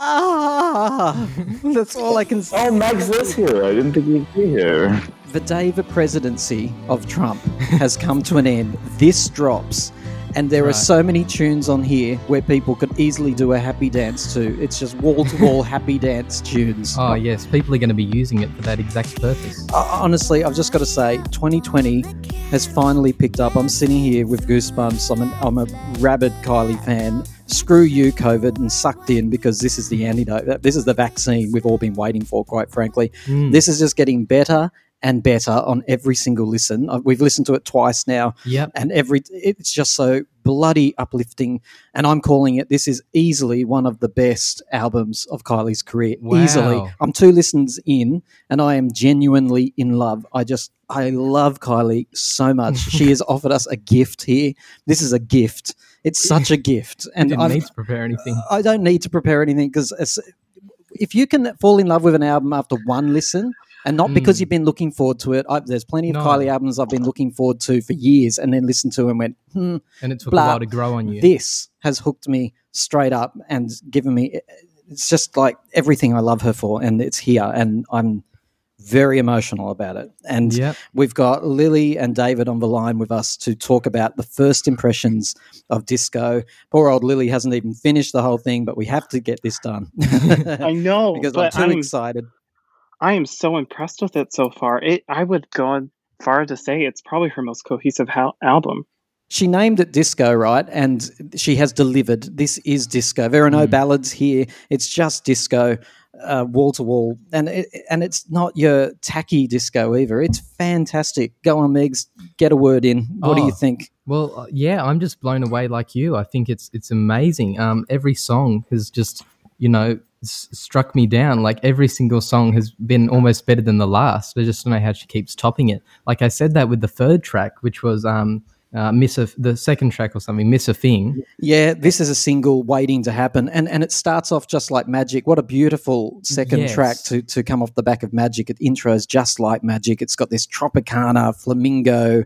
Ah, that's all I can say. Oh, Meg's this here. I didn't think you'd be here. The day the presidency of Trump has come to an end. This drops. And there are so many tunes on here where people could easily do a happy dance to. It's just wall to wall happy dance tunes. Oh yes, people are going to be using it for that exact purpose. Uh, honestly, I've just got to say, 2020 has finally picked up. I'm sitting here with goosebumps. I'm, an, I'm a rabid Kylie fan. Screw you, COVID, and sucked in because this is the antidote. This is the vaccine we've all been waiting for, quite frankly. Mm. This is just getting better and better on every single listen. Uh, We've listened to it twice now, Yep. and every it's just so bloody uplifting. And I'm calling it. This is easily one of the best albums of Kylie's career. Easily, I'm two listens in, and I am genuinely in love. I just I love Kylie so much. she has offered us a gift here. This is a gift. It's such a gift, and I don't need to prepare anything. I don't need to prepare anything because if you can fall in love with an album after one listen, and not because Mm. you've been looking forward to it, I, there's plenty of No. Kylie albums I've been looking forward to for years, and then listened to and went, hmm, And it took Blah. a while to grow on you. this has hooked me straight up and given me. It's just like everything I love her for, and it's here, and I'm very emotional about it. And Yep. We've got Lily and David on the line with us to talk about the first impressions of disco. Poor old Lily hasn't even finished the whole thing, but we have to get this done I know, because but I'm too I'm, excited. I am so impressed with it so far. It I would go on far to say it's probably her most cohesive hal- album. She named it disco, right? And she has delivered. This is disco. There are no Mm. ballads here. It's just disco, uh, wall to wall, and it, and it's not your tacky disco either. It's fantastic. Go on, Megs, get a word in. What do you Oh. think? Well, uh, yeah, I'm just blown away like you. I think it's it's amazing. Um, every song has just you know s- struck me down. Like every single song has been almost better than the last. I just don't know how she keeps topping it. Like I said that with the third track, which was um uh, miss a the second track or something, miss a thing. Yeah, this is a single waiting to happen, and and it starts off just like magic. What a beautiful second Yes. track to to come off the back of Magic. It intros just like Magic. It's got this Tropicana flamingo.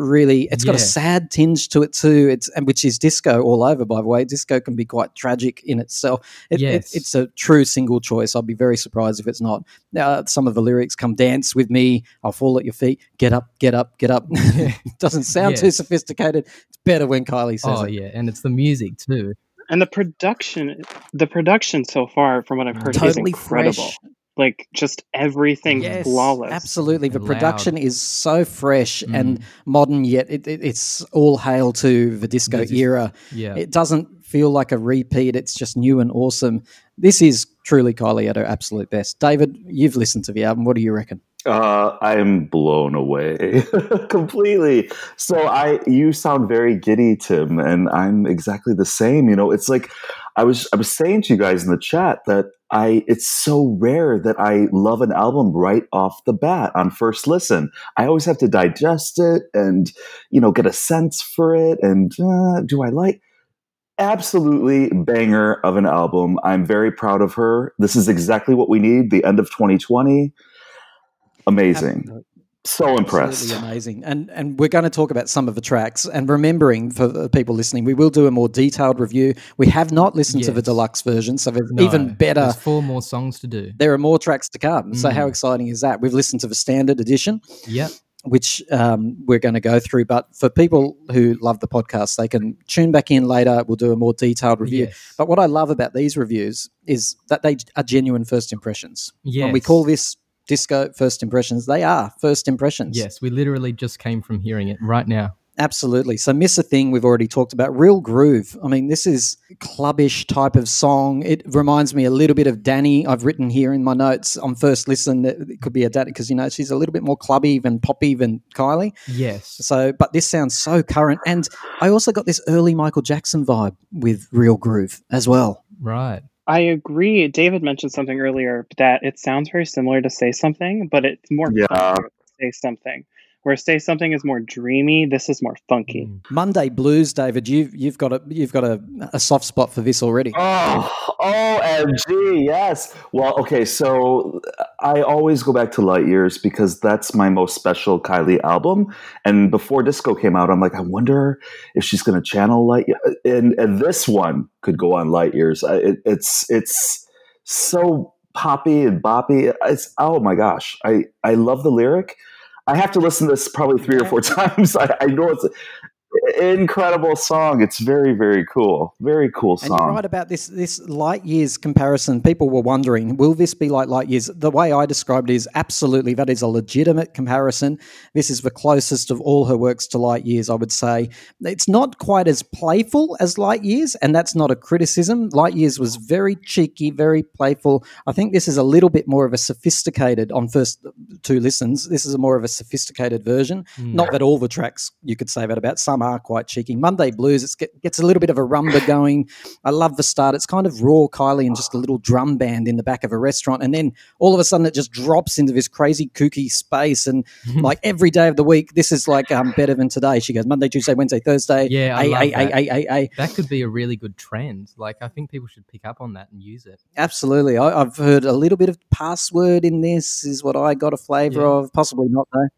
Really, it's got a sad tinge to it too. It's and which is disco all over. By the way, disco can be quite tragic in itself. It, it- it's a true single choice. I'll be very surprised if it's not. Uh, some of the lyrics come dance with me. I'll fall at your feet. Get up, get up, get up. Doesn't sound too sophisticated. It's better when Kylie says Oh it. yeah, and it's the music too. And the production, the production so far, from what I've heard, is incredible. fresh. Like just everything Yes, flawless. Absolutely, the And production loud. is so fresh Mm. and modern. Yet it, it, it's all hail to the disco The dis- era. Yeah. It doesn't feel like a repeat. It's just new and awesome. This is truly Kylie at her absolute best. David, you've listened to the album. What do you reckon? Uh, I'm blown away completely. So I, you sound very giddy, Tim, and I'm exactly the same. You know, it's like I was, I was saying to you guys in the chat that I, it's so rare that I love an album right off the bat on first listen. I always have to digest it and, you know, get a sense for it. And uh, do I like? Absolutely banger of an album. I'm very proud of her. This is exactly what we need. The end of 2020 amazing. So impressed. Absolutely amazing. And and we're going to talk about some of the tracks. And remembering for the people listening, we will do a more detailed review. We have not listened to the deluxe version, so there's No, even better. There's four more songs to do. There are more tracks to come. So how Mm. exciting is that? We've listened to the standard edition. Yep. which um, we're going to go through. But for people who love the podcast, they can tune back in later. We'll do a more detailed review. Yes. But what I love about these reviews is that they are genuine first impressions. When we call this disco first impressions, they are first impressions. Yes, we literally just came from hearing it right now. Absolutely. So, Miss a Thing, we've already talked about. Real Groove. I mean, this is clubbish type of song. It reminds me a little bit of Dannii. I've written here in my notes on first listen that it could be a Dannii because, you know, she's a little bit more clubby than poppy than Kylie. Yes. So, but this sounds so current. And I also got this early Michael Jackson vibe with Real Groove as well. Right. I agree. David mentioned something earlier that it sounds very similar to Say Something, but it's more Yeah. Say Something. Where Say Something is more dreamy, this is more funky. Mm. Monday Blues, David. You've you've got a you've got a, a soft spot for this already. Oh, OMG, yes. Well, okay, so I always go back to Light Years because that's my most special Kylie album. And before Disco came out, I'm like, I wonder if she's going to channel Light and, and this one could go on Light Years. It, it's, it's, so poppy and boppy. It's oh my gosh, I I love the lyric. I have to listen to this probably three or four times. I, I know it's incredible song. It's very, very cool. Very cool song. And you're right about this this light years comparison. People were wondering, will this be like light years? The way I described it is absolutely that is a legitimate comparison. This is the closest of all her works to light years, I would say. It's not quite as playful as light years, and that's not a criticism. Light years was very cheeky, very playful. I think this is a little bit more of a sophisticated on first two listens. This is a more of a sophisticated version. Mm. Not that all the tracks you could say that about. Some are quite cheeky. Monday Blues, it get, gets a little bit of a rumba going. I love the start. It's kind of raw Kylie and just a little drum band in the back of a restaurant. And then all of a sudden it just drops into this crazy kooky space. And like every day of the week, this is like um, better than today. She goes Monday, Tuesday, Wednesday, Thursday. Yeah, I ay, love ay, that. ay. That could be a really good trend. Like, I think people should pick up on that and use it. Absolutely. I, I've heard a little bit of password in this, is what I got a flavor Yeah. of. Possibly not, though.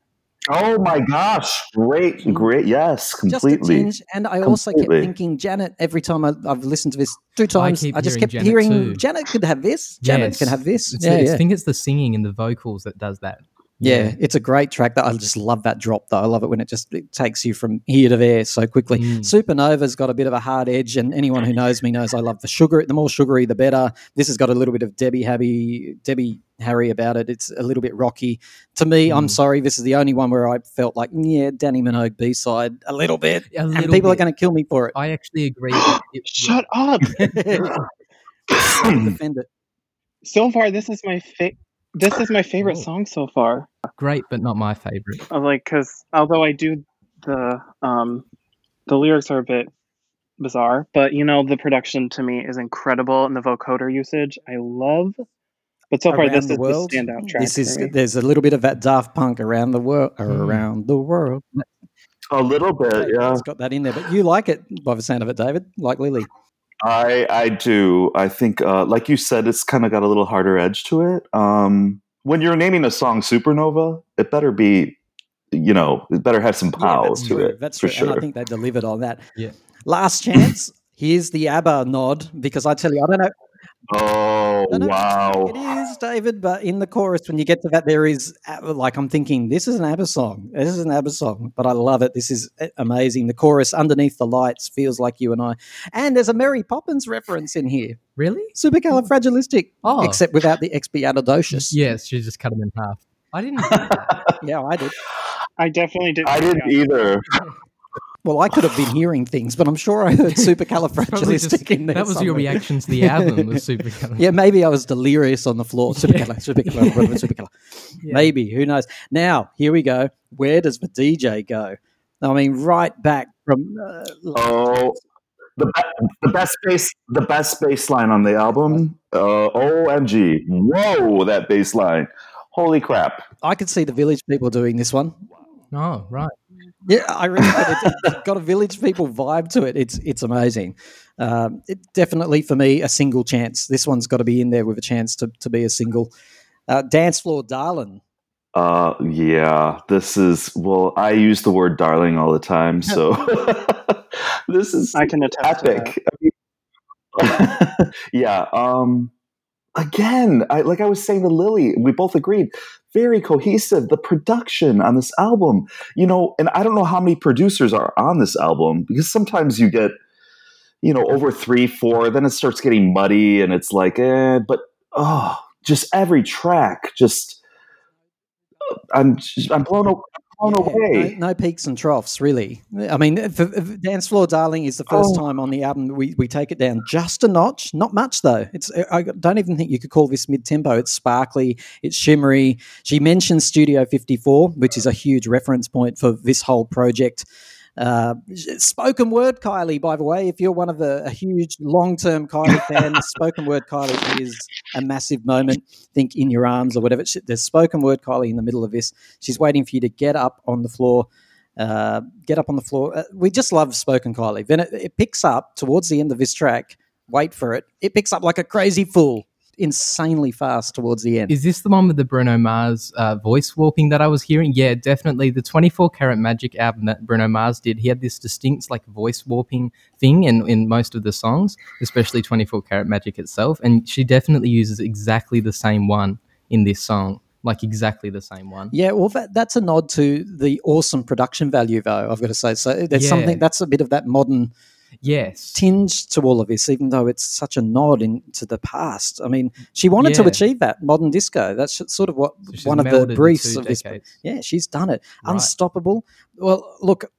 Oh my gosh, great, great. Yes, Just a completely. tinge. And I also kept thinking, Janet, every time I, I've listened to this two times, I, keep just kept Janet hearing too. Janet could have this. Janet Yes. can have this. It's yeah, the- yeah. I think it's the singing and the vocals that does that. Yeah, it's a great track. That I just love that drop though. I love it when it just it takes you from here to there so quickly. Mm. Supernova's got a bit of a hard edge, and anyone who knows me knows I love the sugar. The more sugary, the better. This has got a little bit of Debbie Habby, Debbie Harry about it. It's a little bit rocky. To me, I'm Mm. sorry. This is the only one where I felt like, yeah, Dannii Minogue B side a little bit, A and little people are going to kill me for it. I actually agree. it- Shut up. Defend it. So far, this is my fa- this is my favorite Oh. song so far. great, but not my favorite. Uh, Like, because although I do the um the lyrics are a bit bizarre, but you know the production to me is incredible and the vocoder usage I love. But so far, this the is world. the standout track. This is for there's a little bit of that Daft Punk around the world, Hmm. around the world. A little bit, yeah. It's got that in there, but you like it by the sound of it, David, like Lily. I I do. I think, uh, like you said, it's kind of got a little harder edge to it. Um, when you're naming a song "Supernova," it better be, you know, it better have some pow that's to true. it. That's for true, sure. and I think they delivered on that. Yeah. Last chance. Here's the ABBA nod because I tell you, I don't know. Oh I don't wow! It is, David, but in the chorus, when you get to that, there is uh, like I'm thinking, this is an ABBA song. This is an ABBA song, but I love it. This is uh, amazing. The chorus, underneath the lights, feels like you and I. And there's a Mary Poppins reference in here. Really? Supercalifragilistic, Oh, except without the expialidocious. yes. She just cut them in half. I didn't. Get that. Yeah, I did. I definitely didn't. I didn't either. Well, I could have been hearing things, but I'm sure I heard Probably supercalifragilistic just- in there. that was your reaction to the album. Was super. Yeah, maybe I was delirious on the floor. Supercala, supercala, supercala, supercala. Yeah. Maybe, who knows? Now, here we go. Where does the DJ go? I mean, right back from. Uh, Oh, the the best bass the best bass line on the album. Uh, Omg! Whoa, that bass line! Holy crap! I could see the village people doing this one. Oh, right. Yeah, I really could. It's, it's got a village people vibe to it. It's it's amazing. Um, it definitely for me a single chance. This one's got to be in there with a chance to, to be a single. Uh, Dance floor, darling. Uh, yeah, this is well. I use the word "darling" all the time, so this is I can attest to that. epic. Yeah. Um. Again, I like I was saying to Lily, we both agreed. Very cohesive. The production on this album, you know, and I don't know how many producers are on this album because sometimes you get, you know, over three, four, then it starts getting muddy, and it's like, eh. But oh, just every track, just I'm I'm blown, blown Yeah, away. No, no peaks and troughs, really. I mean, for, for Dance Floor Darling is the oh. first Oh. time on the album we, we take it down just a notch. Not much, though. It's I don't even think you could call this mid tempo. It's sparkly, it's shimmery. She mentions Studio 54, which is a huge reference point for this whole project. Uh, spoken word Kylie, by the way, if you're one of the a huge long term Kylie fan, spoken word Kylie is a massive moment. Think in your arms or whatever. There's spoken word Kylie in the middle of this. She's waiting for you to get up on the floor. Uh, get up on the floor. Uh, we just love spoken Kylie. Then it, it picks up towards the end of this track. Wait for it. It picks up like a crazy fool insanely fast towards the end. Is this the one with the Bruno Mars uh, voice warping that I was hearing? Yeah, definitely. The 24 Karat Magic album that Bruno Mars did, he had this distinct like voice warping thing in, in most of the songs, especially 24 Karat Magic itself. And she definitely uses exactly the same one in this song. Like exactly the same one. Yeah, well, that, that's a nod to the awesome production value, though. I've got to say, so there's Yeah. something that's a bit of that modern Yes. tinge to all of this, even though it's such a nod into the past. I mean, she wanted to achieve that modern disco. That's sort of what So one of the briefs of this. decades. Yeah, she's done it. Right. Unstoppable. Well, look,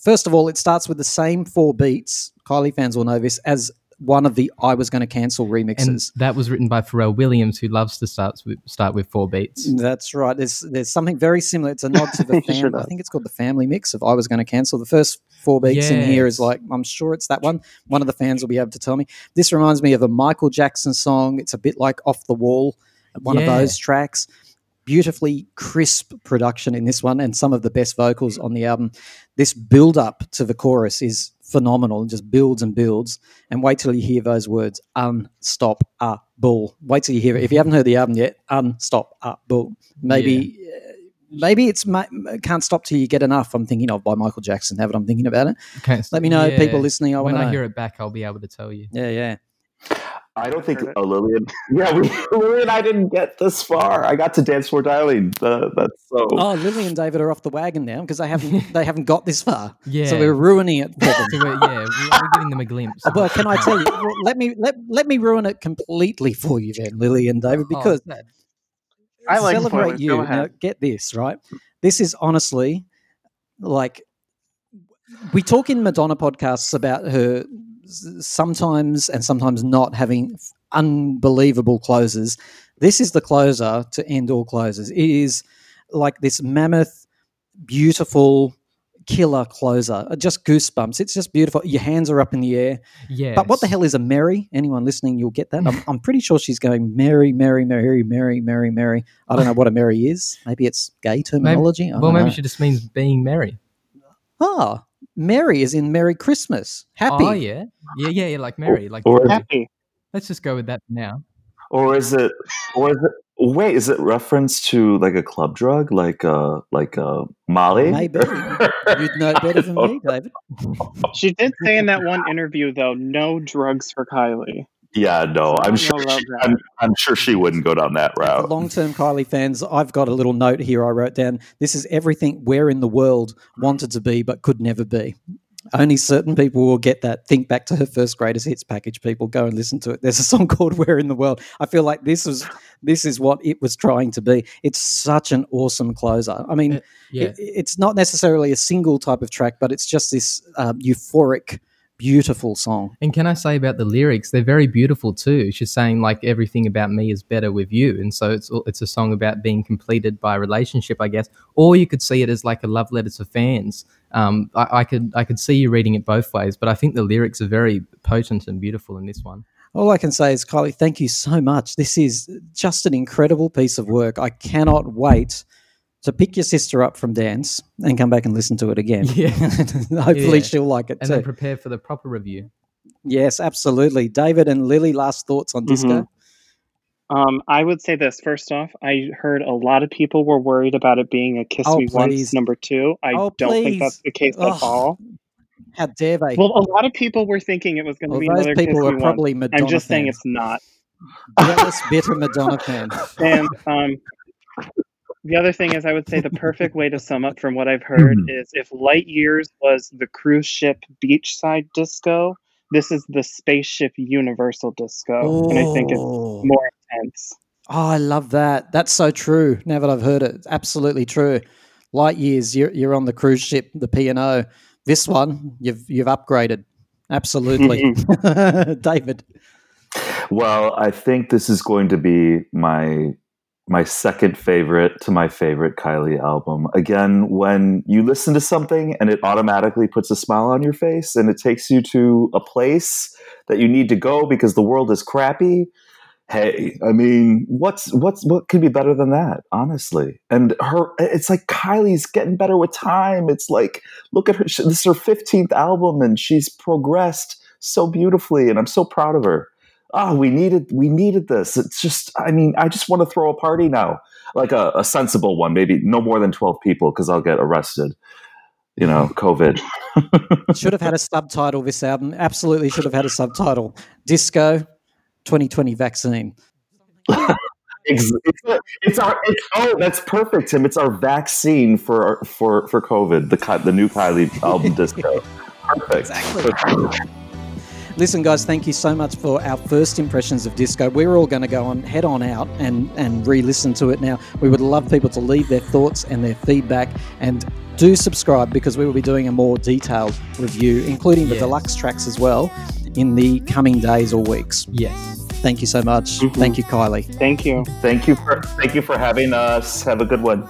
first of all, it starts with the same four beats. Kylie fans will know this as one of the I Was Going to Cancel And remixes. that was written by Pharrell Williams, who loves to start with, start with four beats. That's right. There's there's something very similar. It's a nod to the He sure family. I think it's called the family mix of I was going to cancel. The first four beats in here is like I'm sure it's that one. One of the fans will be able to tell me. This reminds me of a Michael Jackson song. It's a bit like Off the Wall, one of those tracks. Beautifully crisp production in this one, and some of the best vocals on the album. This build up to the chorus is phenomenal. It just builds and builds. And wait till you hear those words unstoppable. Wait till you hear it. If you haven't heard the album yet, unstoppable. Maybe. uh, Maybe it's can't stop till you get enough. I'm thinking of by Michael Jackson. Have it. I'm thinking about it, Okay, let me know, yeah. people listening. I when want to I know. hear it back, I'll be able to tell you. Yeah, yeah. I don't think Heard it. uh, Lillian. Yeah, we, Lillian and I didn't get this far. I got to Dance for Darling. Uh, that's so. Oh, Lily and David are off the wagon now because they haven't they haven't got this far. Yeah. So we're ruining it for them. So we're, yeah, we're, we're giving them a glimpse. of well, can I tell you? well, Let me let let me ruin it completely for you, then, Lily and David, Oh, because sad. I like celebrate you. Now, get this right. This is honestly like we talk in Madonna podcasts about her s- sometimes and sometimes not having unbelievable closes. This is the closer to end all closes. It is like this mammoth, beautiful, killer closer. Uh, Just goosebumps. It's just beautiful. Your hands are up in the air. Yeah. But what the hell is a Mary? Anyone listening, you'll get that. I'm, I'm pretty sure she's going Mary, Mary, Mary, Mary, Mary, Mary. I don't know what a Mary is. Maybe it's gay terminology. I Well, maybe know. she just means being merry. Ah, Mary is in Merry Christmas. Happy. Oh yeah, yeah, yeah, yeah. Like Mary. Like or, Happy. let's just go with that now. or is it? Or is it? Wait, is it reference to like a club drug, like uh, like uh, Molly? Maybe. You'd know better than me, David. She did say in that one interview, though, no drugs for Kylie. Yeah, no, I I'm don't sure. know She. I'm, I'm sure she wouldn't go down that route. long term Kylie fans, I've got a little note here I wrote down. This is everything we're in the world wanted to be but could never be. Only certain people will get that. Think back to her first greatest hits package. People go and listen to it. There's a song called "Where in the World." I feel like this was this is what it was trying to be. It's such an awesome closer. I mean, Uh, Yeah, it, it's not necessarily a single type of track, but it's just this um, euphoric, beautiful song. and can I say about the lyrics? They're very beautiful too. She's saying like everything about me is better with you, and so it's it's a song about being completed by a relationship, I guess. Or you could see it as like a love letter to fans. Um, I, I could I could see you reading it both ways, but I think the lyrics are very potent and beautiful in this one. All I can say is, Kylie, thank you so much. This is just an incredible piece of work. I cannot wait to pick your sister up from dance and come back and listen to it again. Yeah. Hopefully, Yeah. she'll like it And too. then prepare for the proper review. yes, absolutely. David and Lily, last thoughts on disco? Mhm. Um, I would say this first off. I heard a lot of people were worried about it being a "Kiss Oh, Me Once" number two. I Oh, don't think that's the case Ugh. at all. How dare they? Well, a lot of people were thinking it was going to Well, be those another "Kiss people Me are Once." Madonna I'm just saying it's not. jealous, bitter Madonna fans. And um, the other thing is, I would say the perfect way to sum up from what I've heard Mhm. is if Light Years was the cruise ship beachside disco, this is the spaceship universal disco, and I think it's Oh. more intense. Oh, I love that. That's so true. Now that I've heard it, it's absolutely true. Light years, you're, you're on the cruise ship, the P and O. This one, you've you've upgraded. Absolutely, David. Well, I think this is going to be my my second favorite to my favorite Kylie album. Again, when you listen to something and it automatically puts a smile on your face and it takes you to a place that you need to go because the world is crappy. Hey, I mean, what's what's what could be better than that, honestly? And her it's like Kylie's getting better with time. It's like look at her this is her 15th album and she's progressed so beautifully and I'm so proud of her oh, we needed we needed this. It's just, I mean, I just want to throw a party now, like a, a sensible one, maybe no more than twelve people, because I'll get arrested. You know, COVID. should have had a subtitle. This album absolutely should have had a subtitle: Disco 2020 Vaccine. it's, it's, it's, our it's, oh that's perfect tim it's our vaccine for for for covid the the new kylie album disco perfect exactly Listen, guys, thank you so much for our first impressions of disco. We're all going to go on, head on out and, and re listen to it now. We would love people to leave their thoughts and their feedback. And do subscribe because we will be doing a more detailed review, including the yes. deluxe tracks as well, in the coming days or weeks. Yes. Thank you so much. Mm-hmm. Thank you, Kylie. Thank you. Thank you for thank you for having us. Have a good one.